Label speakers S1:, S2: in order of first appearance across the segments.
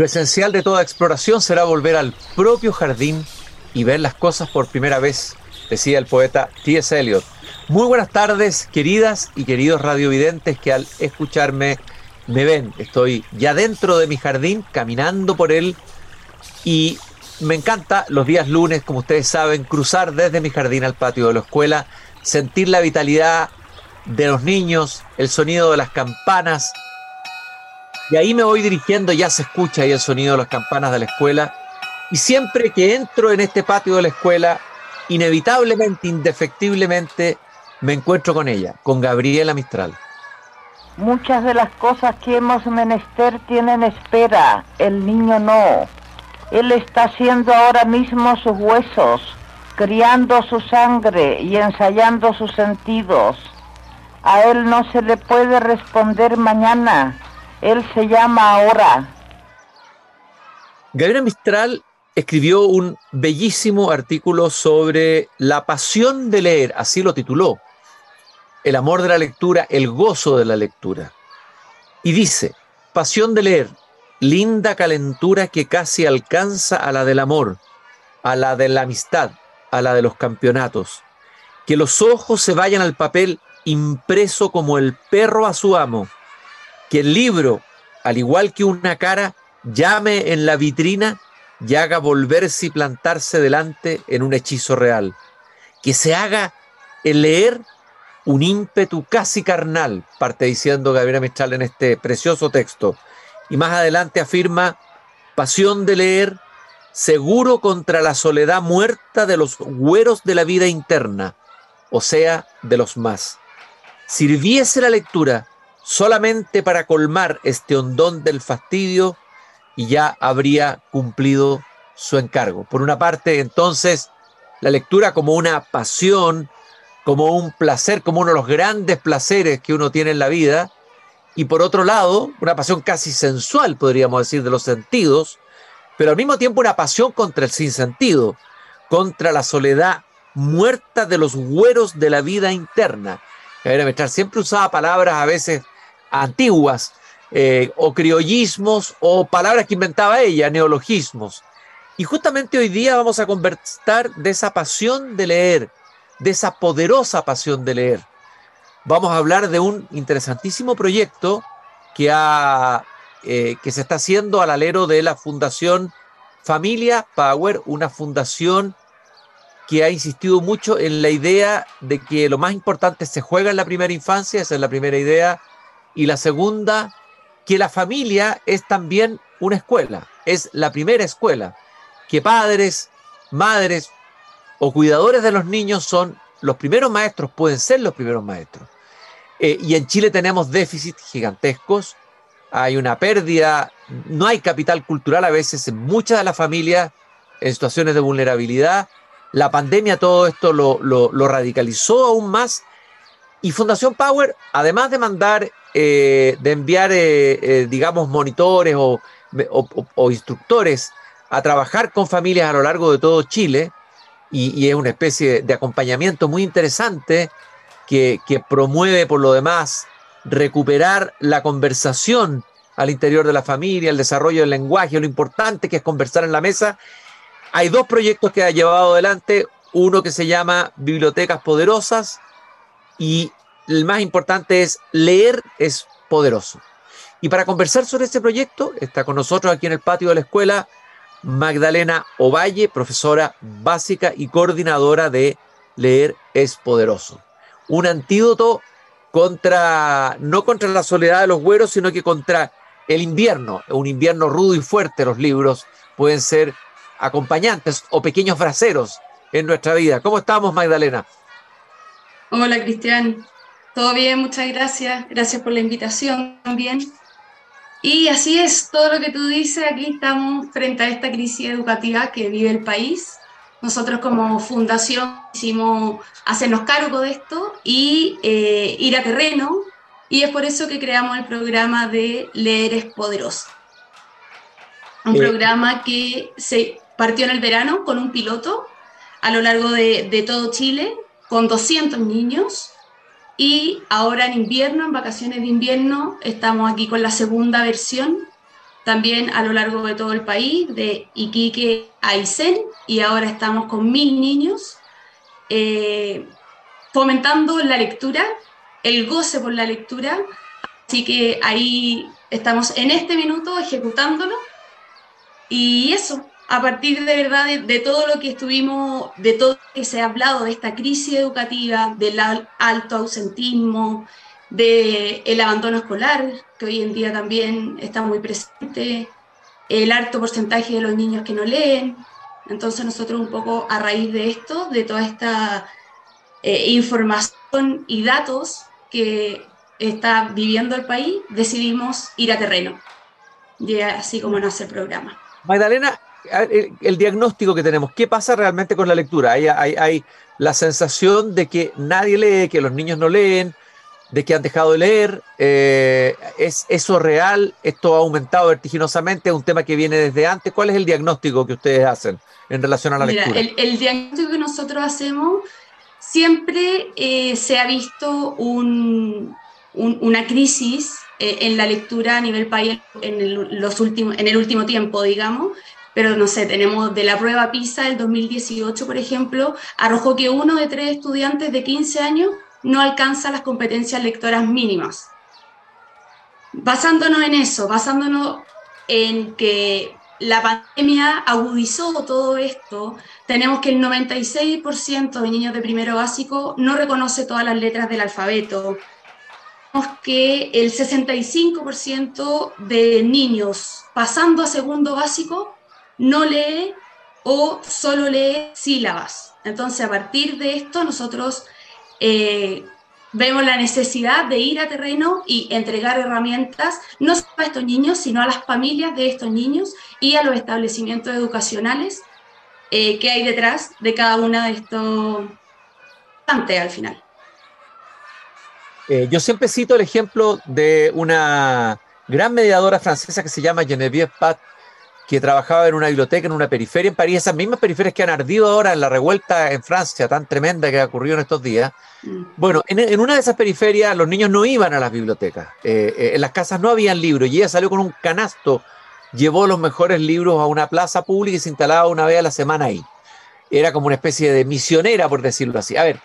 S1: Lo esencial de toda exploración será volver al propio jardín y ver las cosas por primera vez, decía el poeta T.S. Eliot. Muy buenas tardes, queridas y queridos radiovidentes que al escucharme me ven. Estoy ya dentro de mi jardín, caminando por él y me encanta los días lunes, como ustedes saben, cruzar desde mi jardín al patio de la escuela, sentir la vitalidad de los niños, el sonido de las campanas. Y ahí me voy dirigiendo, ya se escucha ahí el sonido de las campanas de la escuela. Y siempre que entro en este patio de la escuela, inevitablemente, indefectiblemente, me encuentro con ella, con Gabriela Mistral.
S2: Muchas de las cosas que hemos menester tienen espera, el niño no. Él está haciendo ahora mismo sus huesos, criando su sangre y ensayando sus sentidos. A él no se le puede responder mañana, él se llama ahora.
S1: Gabriela Mistral escribió un bellísimo artículo sobre la pasión de leer, así lo tituló, el amor de la lectura, el gozo de la lectura. Y dice, pasión de leer, linda calentura que casi alcanza a la del amor, a la de la amistad, a la de los campeonatos. Que los ojos se vayan al papel impreso como el perro a su amo. Que el libro, al igual que una cara, llame en la vitrina y haga volverse y plantarse delante en un hechizo real. Que se haga el leer un ímpetu casi carnal, parte diciendo Gabriela Mistral en este precioso texto y más adelante afirma, pasión de leer, seguro contra la soledad muerta de los güeros de la vida interna, o sea, de los más. Sirviese la lectura solamente para colmar este hondón del fastidio y ya habría cumplido su encargo. Por una parte, entonces, la lectura como una pasión, como un placer, como uno de los grandes placeres que uno tiene en la vida, y por otro lado, una pasión casi sensual, podríamos decir, de los sentidos, pero al mismo tiempo una pasión contra el sinsentido, contra la soledad muerta de los güeros de la vida interna. Gabriela Mestral siempre usaba palabras a veces antiguas, eh, o criollismos, o palabras que inventaba ella, neologismos. Y justamente hoy día vamos a conversar de esa pasión de leer, de esa poderosa pasión de leer vamos a hablar de un interesantísimo proyecto que, ha, eh, que se está haciendo al alero de la Fundación Familia Power, una fundación que ha insistido mucho en la idea de que lo más importante se juega en la primera infancia, esa es la primera idea, y la segunda, que la familia es también una escuela, es la primera escuela, que padres, madres o cuidadores de los niños son los primeros maestros, pueden ser los primeros maestros. Eh, y en Chile tenemos déficits gigantescos, hay una pérdida, no hay capital cultural a veces en muchas de las familias en situaciones de vulnerabilidad. La pandemia todo esto lo, radicalizó aún más. Y Fundación Power, además de mandar, eh, de enviar, eh, digamos, monitores o, instructores a trabajar con familias a lo largo de todo Chile, y, y es una especie de acompañamiento muy interesante que, promueve por lo demás recuperar la conversación al interior de la familia, el desarrollo del lenguaje, lo importante que es conversar en la mesa. Hay dos proyectos que ha llevado adelante, uno que se llama Bibliotecas Poderosas y el más importante es Leer es Poderoso. Y para conversar sobre este proyecto está con nosotros aquí en el patio de la escuela Magdalena Ovalle, profesora básica y coordinadora de Leer es Poderoso un antídoto contra, no contra la soledad de los güeros, sino que contra el invierno, un invierno rudo y fuerte. Los libros pueden ser acompañantes o pequeños braceros en nuestra vida. ¿Cómo estamos, Magdalena?
S3: Hola, Cristian. Todo bien, muchas gracias. Gracias por la invitación también. Y así es, todo lo que tú dices, aquí estamos frente a esta crisis educativa que vive el país nosotros como fundación hicimos hacernos cargo de esto y eh, ir a terreno y es por eso que creamos el programa de Leer es Poderoso. Un eh, programa que se partió en el verano con un piloto a lo largo de, de todo Chile con 200 niños y ahora en invierno, en vacaciones de invierno, estamos aquí con la segunda versión también a lo largo de todo el país, de Iquique a Aysén, y ahora estamos con mil niños, eh, fomentando la lectura, el goce por la lectura, así que ahí estamos en este minuto ejecutándolo, y eso, a partir de verdad de, todo lo que estuvimos, de todo lo que se ha hablado de esta crisis educativa, del alto ausentismo, del el abandono escolar, que hoy en día también está muy presente, el alto porcentaje de los niños que no leen. Entonces nosotros un poco a raíz de esto, de toda esta eh, información y datos que está viviendo el país, decidimos ir a terreno. Así como nace el programa.
S1: Magdalena, el, diagnóstico que tenemos, ¿qué pasa realmente con la lectura? Hay, hay, la sensación de que nadie lee, que los niños no leen, de que han dejado de leer. Eh, ¿Es eso real? ¿Esto ha aumentado vertiginosamente? ¿Es un tema que viene desde antes? ¿Cuál es el diagnóstico que ustedes hacen en relación a la lectura?
S3: El, diagnóstico que nosotros hacemos siempre eh, se ha visto una crisis eh, en la lectura a nivel país en los últimos, en el último tiempo, digamos pero no sé, tenemos de la prueba PISA del 2018, por ejemplo, arrojó que uno de tres estudiantes de 15 años no alcanza las competencias lectoras mínimas. Basándonos en eso, basándonos en que la pandemia agudizó todo esto, tenemos que el 96% de niños de primero básico no reconoce todas las letras del alfabeto, tenemos que el 65% de niños pasando a segundo básico no lee o solo lee sílabas. Entonces, a partir de esto, nosotros eh, vemos la necesidad de ir a terreno y entregar herramientas, no solo a estos niños, sino a las familias de estos niños y a los establecimientos educacionales eh, que hay detrás de cada una de estos antes al final.
S1: Eh, yo siempre cito el ejemplo de una gran mediadora francesa que se llama Geneviève Pat, que trabajaba en una biblioteca en una periferia en París, esas mismas periferias que han ardido ahora en la revuelta en Francia tan tremenda que ha ocurrido en estos días. Mm. Bueno, en, una de esas periferias los niños no iban a las bibliotecas, eh, eh, en las casas no habían libros y ella salió con un canasto, llevó los mejores libros a una plaza pública y se instalaba una vez a la semana ahí. Era como una especie de misionera, por decirlo así. A ver,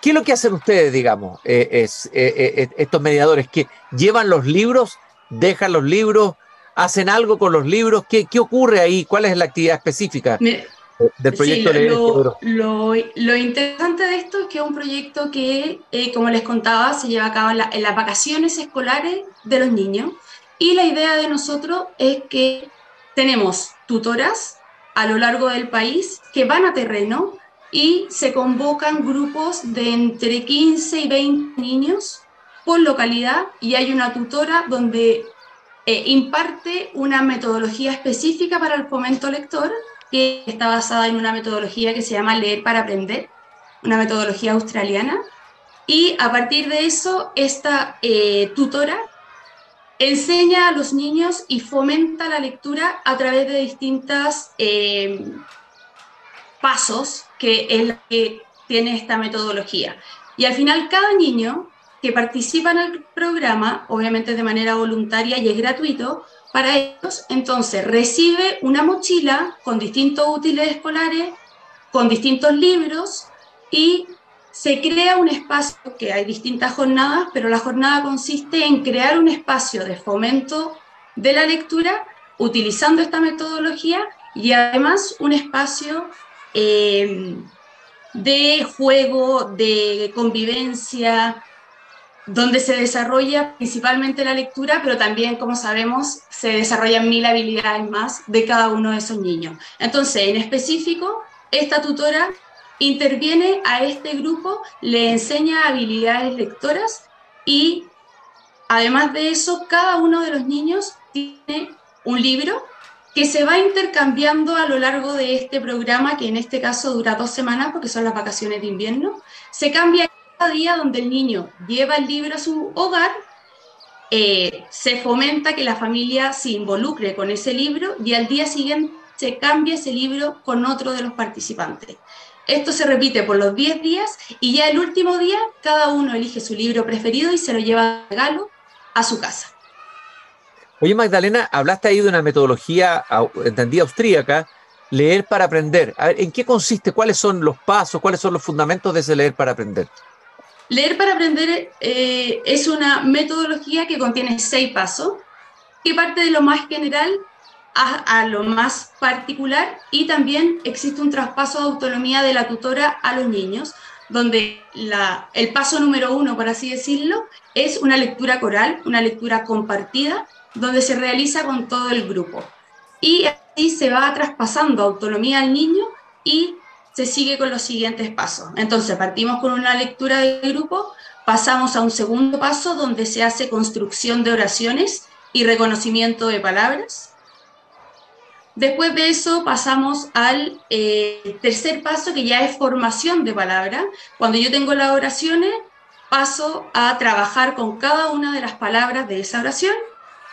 S1: ¿qué es lo que hacen ustedes, digamos, eh, es, estos mediadores? que llevan los libros, dejan los libros, hacen algo con los libros? ¿Qué, qué ocurre ahí? ¿Cuál es la actividad específica del proyecto?
S3: lo, lo, interesante de esto es que es un proyecto que, eh, como les contaba, se lleva a cabo en, las vacaciones escolares de los niños. Y la idea de nosotros es que tenemos tutoras a lo largo del país que van a terreno y se convocan grupos de entre 15 y 20 niños por localidad y hay una tutora donde eh, imparte una metodología específica para el fomento lector que está basada en una metodología que se llama Leer para Aprender, una metodología australiana. Y a partir de eso, esta eh, tutora enseña a los niños y fomenta la lectura a través de distintos eh, pasos que tiene esta metodología. Y al final cada niño que participan el programa, obviamente de manera voluntaria y es gratuito, para ellos entonces recibe una mochila con distintos útiles escolares, con distintos libros y se crea un espacio, que hay distintas jornadas, pero la jornada consiste en crear un espacio de fomento de la lectura utilizando esta metodología y además un espacio eh, de juego, de convivencia, donde se desarrolla principalmente la lectura, pero también, como sabemos, se desarrollan mil habilidades más de cada uno de esos niños. Entonces, en específico, esta tutora interviene a este grupo, le enseña habilidades lectoras y, además de eso, cada uno de los niños tiene un libro que se va intercambiando a lo largo de este programa, que en este caso dura dos semanas porque son las vacaciones de invierno. Se cambia día donde el niño lleva el libro a su hogar, eh, se fomenta que la familia se involucre con ese libro y al día siguiente se cambia ese libro con otro de los participantes. Esto se repite por los 10 días y ya el último día cada uno elige su libro preferido y se lo lleva de regalo a su casa.
S1: Oye, Magdalena, hablaste ahí de una metodología, entendida austríaca, leer para aprender. A ver, ¿en qué consiste? ¿Cuáles son los pasos? ¿Cuáles son los fundamentos de ese leer para aprender?
S3: Leer para aprender eh, es una metodología que contiene seis pasos, que parte de lo más general a, lo más particular y también existe un traspaso de autonomía de la tutora a los niños, donde el paso número uno, por así decirlo, es una lectura coral, una lectura compartida, donde se realiza con todo el grupo. Y así se va traspasando autonomía al niño y se sigue con los siguientes pasos. Entonces, partimos con una lectura de grupo, pasamos a un segundo paso donde se hace construcción de oraciones y reconocimiento de palabras. Después de eso pasamos al eh, tercer paso, que ya es formación de palabra. Cuando yo tengo las oraciones, paso a trabajar con cada una de las palabras de esa oración.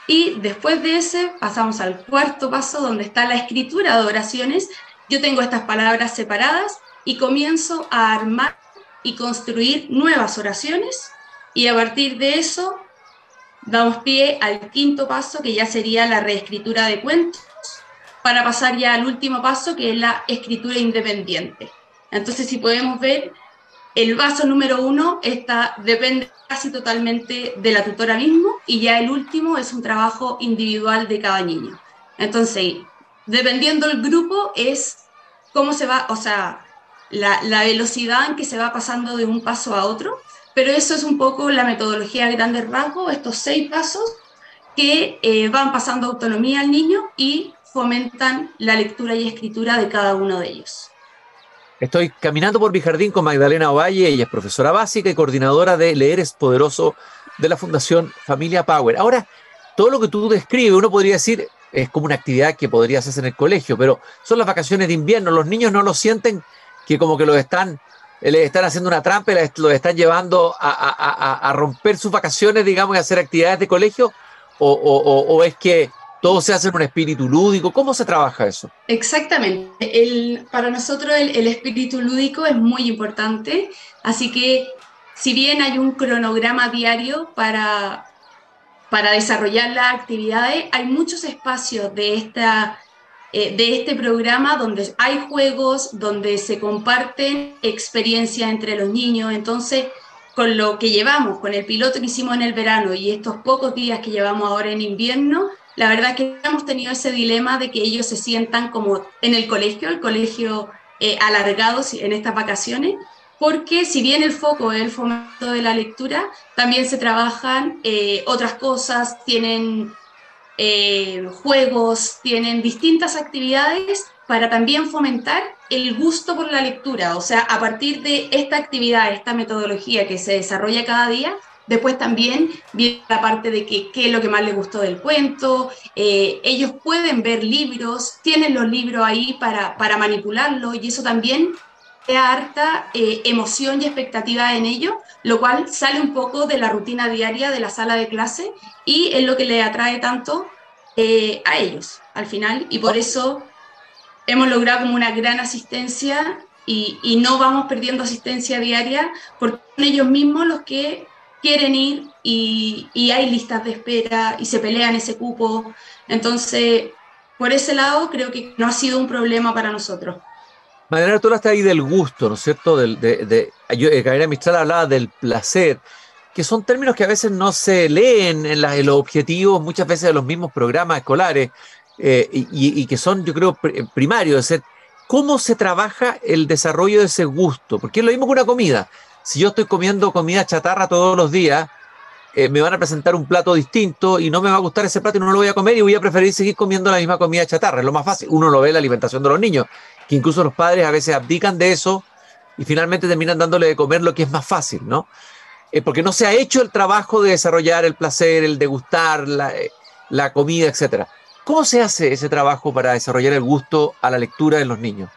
S3: Y después de ese pasamos al cuarto paso, donde está la escritura de oraciones. Yo tengo estas palabras separadas y comienzo a armar y construir nuevas oraciones. Y a partir de eso damos pie al quinto paso, que ya sería la reescritura de cuentos para pasar ya al último paso, que es la escritura independiente. Entonces, si podemos ver, el paso número uno está, depende casi totalmente de la tutora mismo y ya el último es un trabajo individual de cada niño. Entonces, dependiendo del grupo, es cómo se va, o sea, la, velocidad en que se va pasando de un paso a otro, pero eso es un poco la metodología de grandes rasgos, estos seis pasos que eh, van pasando autonomía al niño y fomentan la lectura y escritura de cada uno de ellos.
S1: Estoy caminando por mi jardín con Magdalena Ovalle, ella es profesora básica y coordinadora de Leer es Poderoso de la Fundación Familia Power. Ahora, todo lo que tú describes, uno podría decir, es como una actividad que podrías hacer en el colegio, pero son las vacaciones de invierno, los niños no lo sienten que como que los están, les están haciendo una trampa, los están llevando a, romper sus vacaciones, digamos, y hacer actividades de colegio, o, es que todo se hace en un espíritu lúdico. ¿Cómo se trabaja eso?
S3: Exactamente. Para nosotros el, espíritu lúdico es muy importante, así que si bien hay un cronograma diario para, para desarrollar las actividades, hay muchos espacios de, esta, eh, de este programa donde hay juegos, donde se comparten experiencias entre los niños. Entonces, con lo que llevamos, con el piloto que hicimos en el verano y estos pocos días que llevamos ahora en invierno, la verdad que hemos tenido ese dilema de que ellos se sientan como en el colegio, el colegio eh, alargado en estas vacaciones, porque si bien el foco es el fomento de la lectura, también se trabajan eh, otras cosas, tienen eh, juegos, tienen distintas actividades para también fomentar el gusto por la lectura. O sea, a partir de esta actividad, esta metodología que se desarrolla cada día, Después también viene la parte de que, qué es lo que más les gustó del cuento. Eh, ellos pueden ver libros, tienen los libros ahí para, para manipularlos y eso también harta eh, emoción y expectativa en ellos, lo cual sale un poco de la rutina diaria de la sala de clase y es lo que le atrae tanto eh, a ellos al final y por eso hemos logrado como una gran asistencia y, y, no vamos perdiendo asistencia diaria porque son ellos mismos los que quieren ir y, hay listas de espera y se pelean ese cupo. Entonces, por ese lado, creo que no ha sido un problema para nosotros.
S1: Madera, tú hablaste ahí del gusto, ¿no es cierto? Del, de, de, yo, eh, Mistral hablaba del placer, que son términos que a veces no se leen en, los objetivos, muchas veces de los mismos programas escolares, eh, y, y, que son, yo creo, primarios. Es decir, ¿cómo se trabaja el desarrollo de ese gusto? Porque es lo mismo que una comida si yo estoy comiendo comida chatarra todos los días, eh, me van a presentar un plato distinto y no me va a gustar ese plato y no lo voy a comer y voy a preferir seguir comiendo la misma comida chatarra. Es lo más fácil. Uno lo ve en la alimentación de los niños, que incluso los padres a veces abdican de eso y finalmente terminan dándole de comer lo que es más fácil, ¿no? Eh, porque no se ha hecho el trabajo de desarrollar el placer, el degustar la, eh, la comida, etc. ¿Cómo se hace ese trabajo para desarrollar el gusto a la lectura en los niños?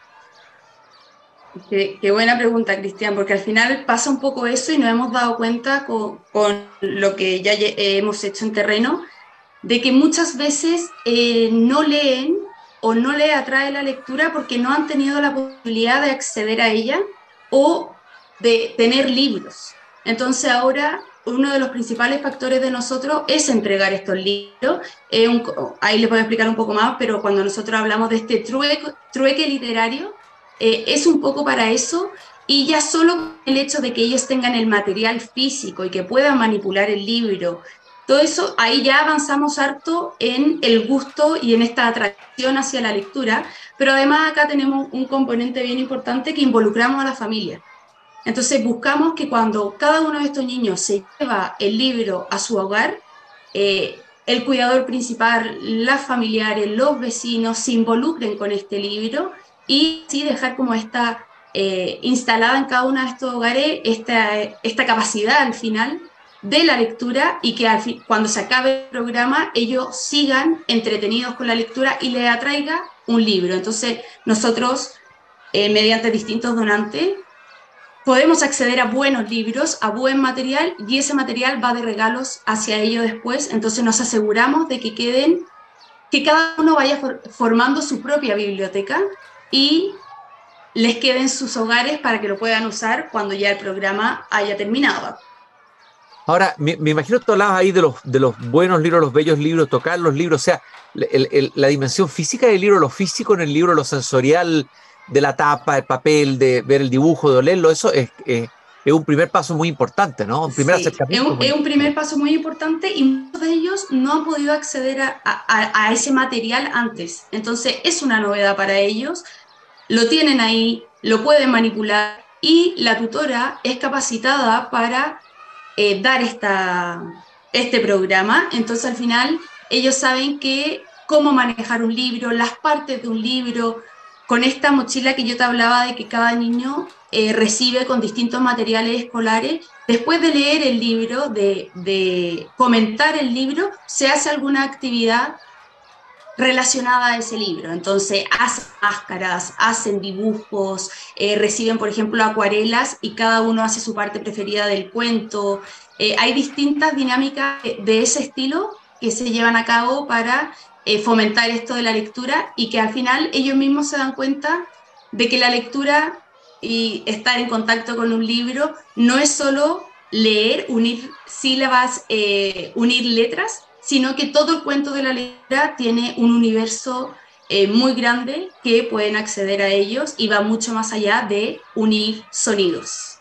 S3: Qué, buena pregunta, Cristian, porque al final pasa un poco eso y nos hemos dado cuenta con, lo que ya hemos hecho en terreno, de que muchas veces eh, no leen o no le atrae la lectura porque no han tenido la posibilidad de acceder a ella o de tener libros. Entonces ahora uno de los principales factores de nosotros es entregar estos libros. ahí les voy a explicar un poco más, pero cuando nosotros hablamos de este trueque, literario, eh, es un poco para eso. Y ya solo el hecho de que ellos tengan el material físico y que puedan manipular el libro, todo eso, ahí ya avanzamos harto en el gusto y en esta atracción hacia la lectura, pero además acá tenemos un componente bien importante que involucramos a la familia. Entonces buscamos que cuando cada uno de estos niños se lleva el libro a su hogar, eh, el cuidador principal, las familiares, los vecinos se involucren con este libro y así dejar como esta eh, instalada en cada uno de estos hogares esta, esta capacidad al final de la lectura y que cuando se acabe el programa ellos sigan entretenidos con la lectura y les atraiga un libro. Entonces nosotros, eh, mediante distintos donantes, podemos acceder a buenos libros, a buen material y ese material va de regalos hacia ellos después. Entonces nos aseguramos de que queden, que cada uno vaya formando su propia biblioteca y les queden sus hogares para que lo puedan usar cuando ya el programa haya terminado.
S1: Ahora, me, imagino que tú hablabas ahí de los, de los buenos libros, los bellos libros, tocar los libros, o sea, la dimensión física del libro, lo físico en el libro, lo sensorial de la tapa, el papel, de ver el dibujo, de olerlo, eso es, es un primer paso muy importante, ¿no?
S3: Un primer acercamiento. Es un, primer paso muy importante y muchos de ellos no han podido acceder a, a, ese material antes. Entonces, es una novedad para ellos, lo tienen ahí, lo pueden manipular y la tutora es capacitada para eh, dar esta, este programa. Entonces al final ellos saben que cómo manejar un libro, las partes de un libro, con esta mochila que yo te hablaba de que cada niño eh, recibe con distintos materiales escolares. Después de leer el libro, de, de comentar el libro, se hace alguna actividad relacionada a ese libro. Entonces, hacen máscaras, hacen dibujos, eh, reciben, por ejemplo, acuarelas y cada uno hace su parte preferida del cuento. Eh, hay distintas dinámicas de ese estilo que se llevan a cabo para eh, fomentar esto de la lectura y que al final ellos mismos se dan cuenta de que la lectura y estar en contacto con un libro no es solo leer, unir sílabas, unir letras, sino que todo el cuento de la lectura tiene un universo eh, muy grande que pueden acceder a ellos y va mucho más allá de unir sonidos.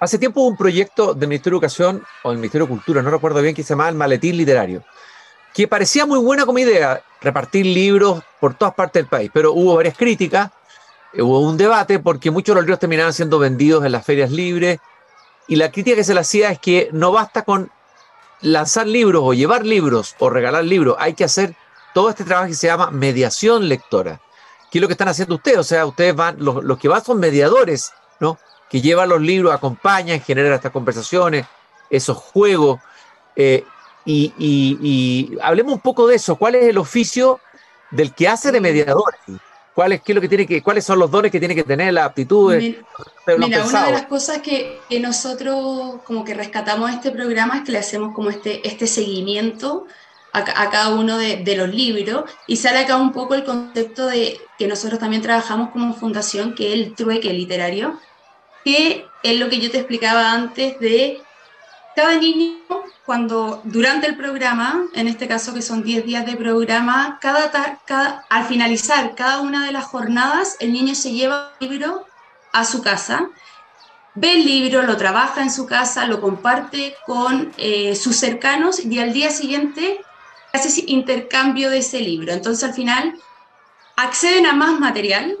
S1: Hace tiempo hubo un proyecto del Ministerio de Educación o del Ministerio de Cultura, no recuerdo bien, que se llamaba el Maletín Literario, que parecía muy buena como idea, repartir libros por todas partes del país, pero hubo varias críticas, hubo un debate porque muchos de los libros terminaban siendo vendidos en las ferias libres y la crítica que se le hacía es que no basta con lanzar libros o llevar libros o regalar libros, hay que hacer todo este trabajo que se llama mediación lectora. ¿Qué es lo que están haciendo ustedes? O sea, ustedes van, los, que van son mediadores, ¿no? Que llevan los libros, acompañan, generan estas conversaciones, esos juegos. Eh, y, y, hablemos un poco de eso. ¿Cuál es el oficio del que hace de mediador? ¿Cuál es, qué lo que tiene que, ¿Cuáles son los dones que tiene que tener, las aptitudes?
S3: Mira, una de las cosas que, que, nosotros como que rescatamos de este programa es que le hacemos como este, este seguimiento a, a cada uno de, de, los libros y sale acá un poco el concepto de que nosotros también trabajamos como fundación, que es el trueque literario, que es lo que yo te explicaba antes de cada niño, cuando durante el programa, en este caso que son 10 días de programa, cada, al finalizar cada una de las jornadas, el niño se lleva el libro a su casa, ve el libro, lo trabaja en su casa, lo comparte con eh, sus cercanos y al día siguiente hace intercambio de ese libro. Entonces al final acceden a más material,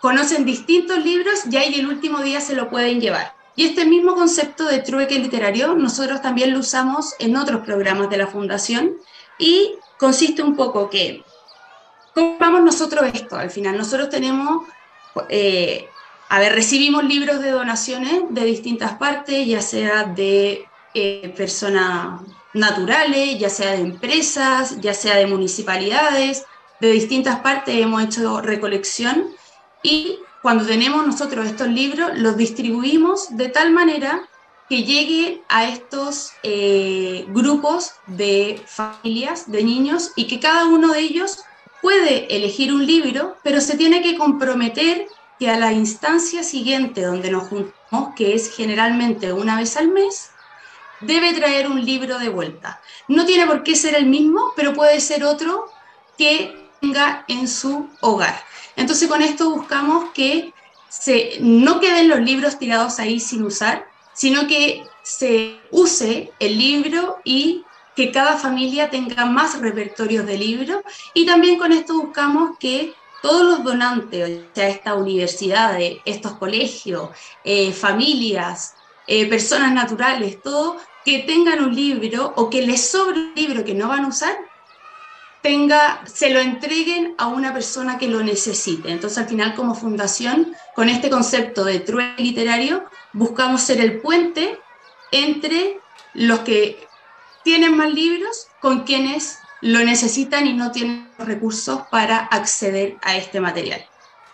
S3: conocen distintos libros y ahí el último día se lo pueden llevar. Y este mismo concepto de trueque literario nosotros también lo usamos en otros programas de la Fundación y consiste un poco que, ¿cómo nosotros esto? Al final nosotros tenemos, eh, a ver, recibimos libros de donaciones de distintas partes, ya sea de eh, personas naturales, ya sea de empresas, ya sea de municipalidades, de distintas partes hemos hecho recolección y cuando tenemos nosotros estos libros, los distribuimos de tal manera que llegue a estos eh, grupos de familias, de niños, y que cada uno de ellos puede elegir un libro, pero se tiene que comprometer que a la instancia siguiente donde nos juntamos, que es generalmente una vez al mes, debe traer un libro de vuelta. No tiene por qué ser el mismo, pero puede ser otro que tenga en su hogar. Entonces con esto buscamos que no queden los libros tirados ahí sin usar, sino que se use el libro y que cada familia tenga más repertorios de libros. Y también con esto buscamos que todos los donantes, o sea, esta universidad, estos colegios, eh, familias, eh, personas naturales, todo, que tengan un libro o que les sobre un libro que no van a usar, tenga, se lo entreguen a una persona que lo necesite. Entonces, al final, como fundación, con este concepto de trueno literario, buscamos ser el puente entre los que tienen más libros con quienes lo necesitan y no tienen recursos para acceder a este material.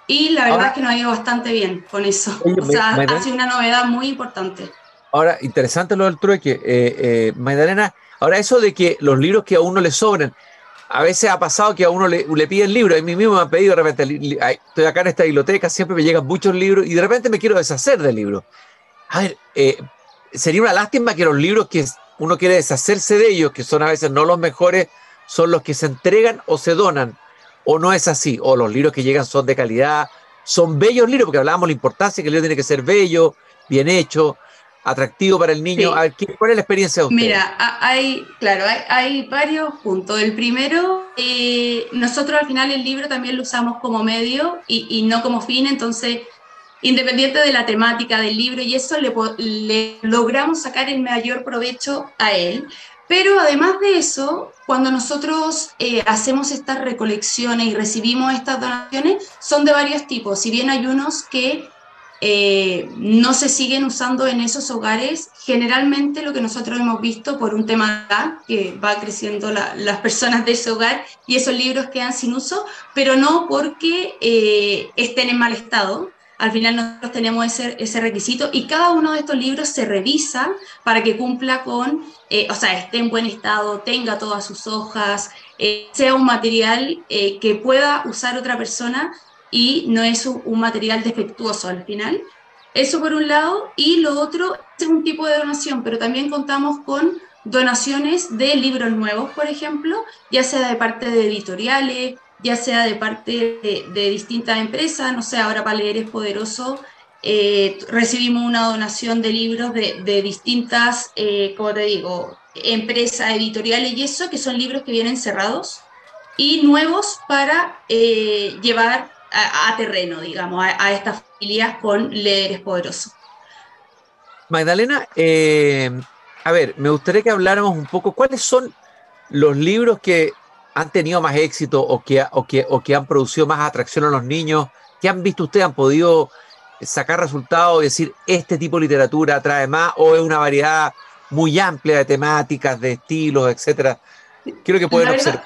S3: Y la verdad es que nos ha ido bastante bien con eso. o sea, ha sido una novedad muy importante.
S1: Ahora, interesante lo del trueque. Eh, eh, Magdalena, ahora eso de que los libros que a uno le sobran, a veces ha pasado que a uno le, le piden libros. A mí mismo me han pedido de repente, estoy acá en esta biblioteca, siempre me llegan muchos libros y de repente me quiero deshacer del libro. A ver, eh, sería una lástima que los libros que uno quiere deshacerse de ellos, que son a veces no los mejores, son los que se entregan o se donan. O no es así. O los libros que llegan son de calidad, son bellos libros, porque hablábamos de la importancia que el libro tiene que ser bello, bien hecho atractivo para el niño. ¿Cuál es la experiencia de usted?
S3: Mira, hay, claro, hay, varios puntos. El primero, eh, nosotros al final el libro también lo usamos como medio y, no como fin, entonces, independiente de la temática del libro y eso, le, logramos sacar el mayor provecho a él. Pero además de eso, cuando nosotros eh, hacemos estas recolecciones y recibimos estas donaciones, son de varios tipos. Si bien hay unos que eh, no se siguen usando en esos hogares. Generalmente lo que nosotros hemos visto por un tema que va creciendo las personas de ese hogar y esos libros quedan sin uso, pero no porque eh, estén en mal estado. Al final nosotros tenemos ese, ese, requisito y cada uno de estos libros se revisa para que cumpla con, eh, o sea, esté en buen estado, tenga todas sus hojas, sea un material que pueda usar otra persona y no es un, material defectuoso al final. Eso por un lado. Y lo otro es un tipo de donación, pero también contamos con donaciones de libros nuevos, por ejemplo, ya sea de parte de editoriales, ya sea de parte de, distintas empresas, no sé, ahora para leer es poderoso, eh, recibimos una donación de libros de, distintas, eh, como te digo, empresas editoriales y eso, que son libros que vienen cerrados y nuevos para eh, llevar a, terreno, digamos, a, estas familias con leeres poderosos.
S1: Magdalena, eh, a ver, me gustaría que habláramos un poco cuáles son los libros que han tenido más éxito o que, o que, o que han producido más atracción a los niños. ¿Qué han visto ustedes? ¿Han podido sacar resultados y decir este tipo de literatura atrae más o es una variedad muy amplia de temáticas, de estilos, etcétera? Quiero que puedan observar.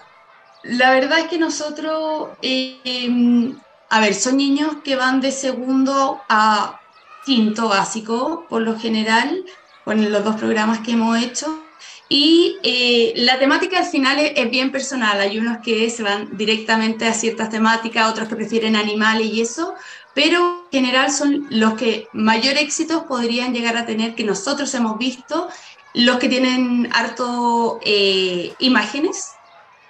S3: La verdad es que nosotros eh, a ver, son niños que van de segundo a quinto básico, por lo general, con los dos programas que hemos hecho. Y eh, la temática al final es, bien personal. Hay unos que se van directamente a ciertas temáticas, otros que prefieren animales y eso, pero en general son los que mayor éxito podrían llegar a tener que nosotros hemos visto, los que tienen harto eh, imágenes.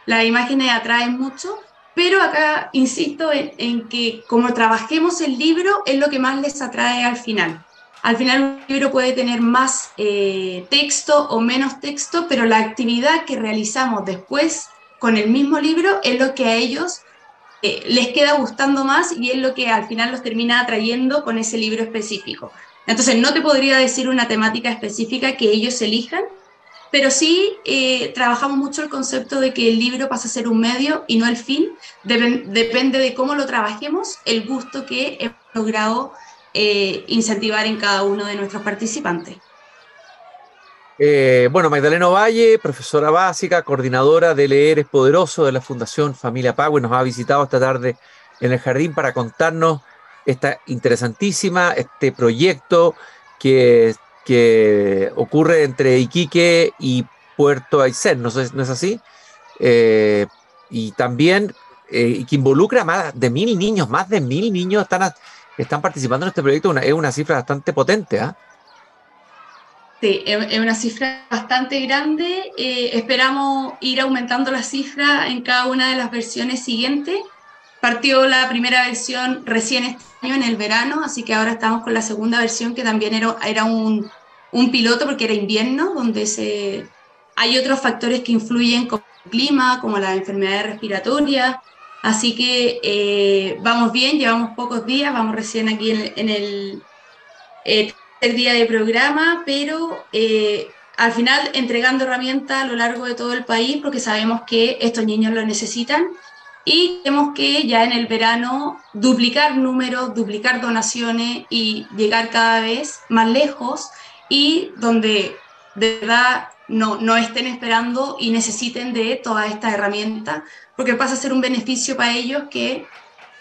S3: Las imágenes atraen mucho pero acá insisto en, que como trabajemos el libro es lo que más les atrae al final. Al final un libro puede tener más eh, texto o menos texto, pero la actividad que realizamos después con el mismo libro es lo que a ellos eh, les queda gustando más y es lo que al final los termina atrayendo con ese libro específico. Entonces no te podría decir una temática específica que ellos elijan, pero sí eh, trabajamos mucho el concepto de que el libro pasa a ser un medio y no el fin. depende de cómo lo trabajemos, el gusto que hemos logrado eh, incentivar en cada uno de nuestros participantes.
S1: Eh, bueno, Magdalena Valle, profesora básica, coordinadora de Leer es Poderoso de la Fundación Familia Pago, nos ha visitado esta tarde en el jardín para contarnos esta interesantísima, este proyecto que que ocurre entre Iquique y Puerto Aysén, ¿no, es, no es así? Eh, y también eh, que involucra más de mil niños, más de mil niños están, están participando en este proyecto, es una cifra bastante potente. ¿ah?
S3: Sí, es una cifra bastante grande. Eh, esperamos ir aumentando la cifra en cada una de las versiones siguientes. Partió la primera versión recién este año en el verano, así que ahora estamos con la segunda versión que también era, un piloto porque era invierno, donde se, hay otros factores que influyen como el clima, como las enfermedades respiratorias. Así que eh, vamos bien, llevamos pocos días, vamos recién aquí en, el eh, tercer día de programa, pero eh, al final entregando herramientas a lo largo de todo el país porque sabemos que estos niños lo necesitan y tenemos que ya en el verano duplicar números, duplicar donaciones y llegar cada vez más lejos y donde de verdad no, no estén esperando y necesiten de todas estas herramientas, porque pasa a ser un beneficio para ellos que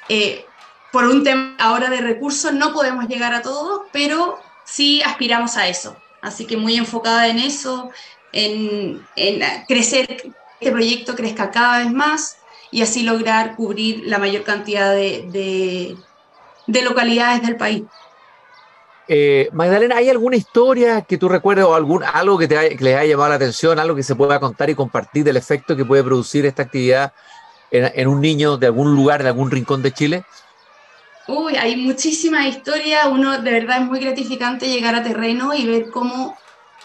S3: eh, por un tema ahora de recursos no podemos llegar a todos, pero sí aspiramos a eso. Así que muy enfocada en eso, en, en crecer, que este proyecto crezca cada vez más y así lograr cubrir la mayor cantidad de, de, de localidades del país.
S1: Eh, Magdalena, ¿hay alguna historia que tú recuerdes o algún, algo que, te haya, les haya llamado la atención, algo que se pueda contar y compartir del efecto que puede producir esta actividad en, un niño de algún lugar, de algún rincón de Chile?
S3: Uy, hay muchísimas historias. Uno de verdad es muy gratificante llegar a terreno y ver cómo,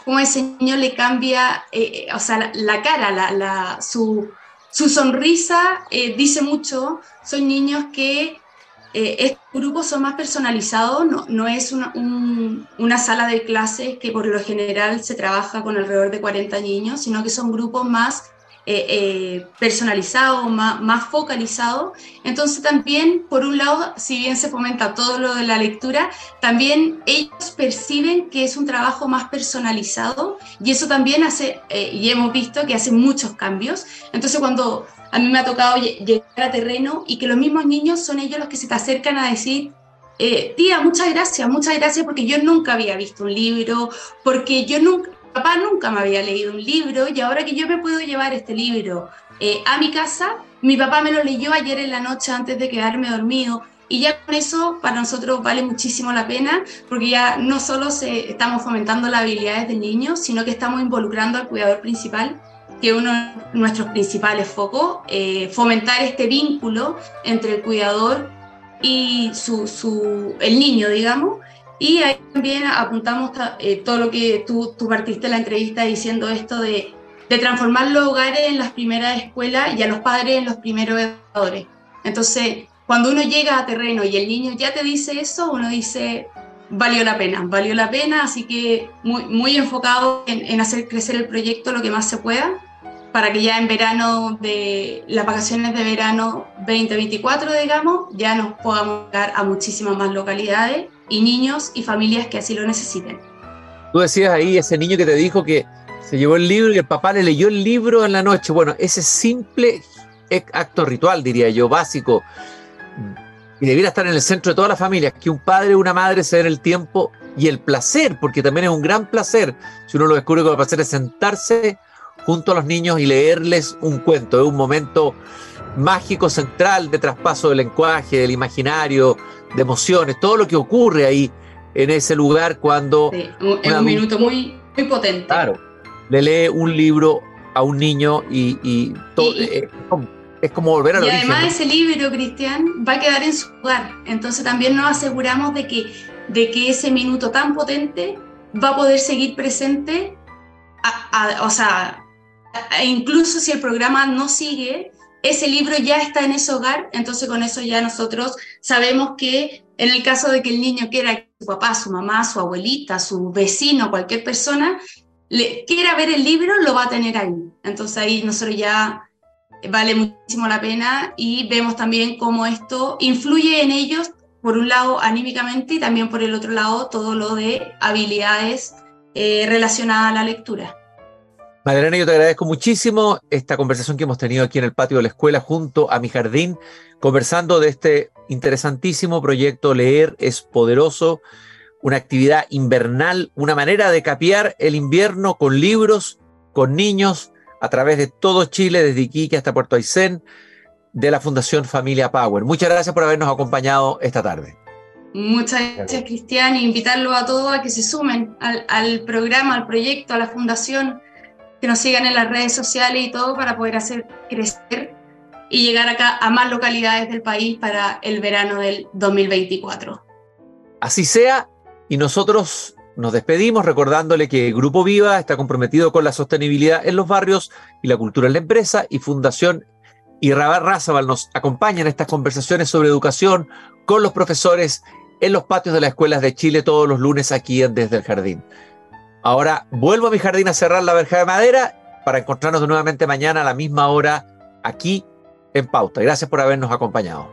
S3: cómo ese niño le cambia, eh, o sea, la, cara, la, su, su, sonrisa eh, dice mucho. Son niños que eh, estos grupos son más personalizados, no, es una, una, sala de clases que por lo general se trabaja con alrededor de 40 niños, sino que son grupos más eh, eh, personalizado, más, focalizado. Entonces también, por un lado, si bien se fomenta todo lo de la lectura, también ellos perciben que es un trabajo más personalizado y eso también hace, eh, y hemos visto que hace muchos cambios. Entonces cuando a mí me ha tocado llegar a terreno y que los mismos niños son ellos los que se te acercan a decir, tía, muchas gracias, muchas gracias porque yo nunca había visto un libro, porque yo nunca, papá nunca me había leído un libro y ahora que yo me puedo llevar este libro eh, a mi casa, mi papá me lo leyó ayer en la noche antes de quedarme dormido. Y ya con eso para nosotros vale muchísimo la pena, porque ya no solo se, estamos fomentando las habilidades del niño, sino que estamos involucrando al cuidador principal, que uno de nuestros principales focos, eh, fomentar este vínculo entre el cuidador y su, su, el niño, digamos, y ahí también apuntamos eh, todo lo que tú, tú partiste en la entrevista diciendo esto de, de, transformar los hogares en las primeras escuelas y a los padres en los primeros educadores. Entonces, cuando uno llega a terreno y el niño ya te dice eso, uno dice, valió la pena, valió la pena, así que muy, muy enfocado en, en hacer crecer el proyecto lo que más se pueda para que ya en verano de las vacaciones de verano 2024, digamos, ya nos podamos llegar a muchísimas más localidades y niños y familias que así lo necesiten.
S1: Tú decías ahí ese niño que te dijo que se llevó el libro y el papá le leyó el libro en la noche. Bueno, ese simple acto ritual, diría yo, básico, y debiera estar en el centro de todas las familias, que un padre o una madre se den el tiempo y el placer, porque también es un gran placer, si uno lo descubre como placer, es sentarse junto a los niños y leerles un cuento. Es un momento mágico central de traspaso del lenguaje, del imaginario, de emociones, todo lo que ocurre ahí en ese lugar cuando...
S3: es un minuto muy, muy potente.
S1: Claro, le lee un libro a un niño y, todo, eh, es, como, volver a
S3: Y
S1: además
S3: ese libro, Cristian, va a quedar en su lugar. Entonces también nos aseguramos de que, de que ese minuto tan potente va a poder seguir presente, o sea, incluso si el programa no sigue, ese libro ya está en ese hogar, entonces con eso ya nosotros sabemos que en el caso de que el niño quiera que su papá, su mamá, su abuelita, su vecino, cualquier persona, le, quiera ver el libro, lo va a tener ahí. Entonces ahí nosotros ya vale muchísimo la pena y vemos también cómo esto influye en ellos, por un lado anímicamente y también por el otro lado todo lo de habilidades eh, relacionadas a la lectura.
S1: Madalena, yo te agradezco muchísimo esta conversación que hemos tenido aquí en el patio de la escuela junto a mi jardín, conversando de este interesantísimo proyecto Leer es Poderoso, una actividad invernal, una manera de capear el invierno con libros, con niños, a través de todo Chile, desde Iquique hasta Puerto Aysén, de la Fundación Familia Power. Muchas gracias por habernos acompañado esta tarde.
S3: Muchas gracias, Cristian, y invitarlo a todos a que se sumen al, al, programa, al proyecto, a la fundación, que nos sigan en las redes sociales y todo para poder hacer crecer y llegar acá a más localidades del país para el verano del 2024.
S1: Así sea, y nosotros nos despedimos recordándole que Grupo Viva está comprometido con la sostenibilidad en los barrios y la cultura en la empresa y Fundación y Rabat Razabal nos acompañan en estas conversaciones sobre educación con los profesores en los patios de las escuelas de Chile todos los lunes aquí en Desde el Jardín. Ahora vuelvo a mi jardín a cerrar la verja de madera para encontrarnos nuevamente mañana a la misma hora aquí en Pauta. Gracias por habernos acompañado.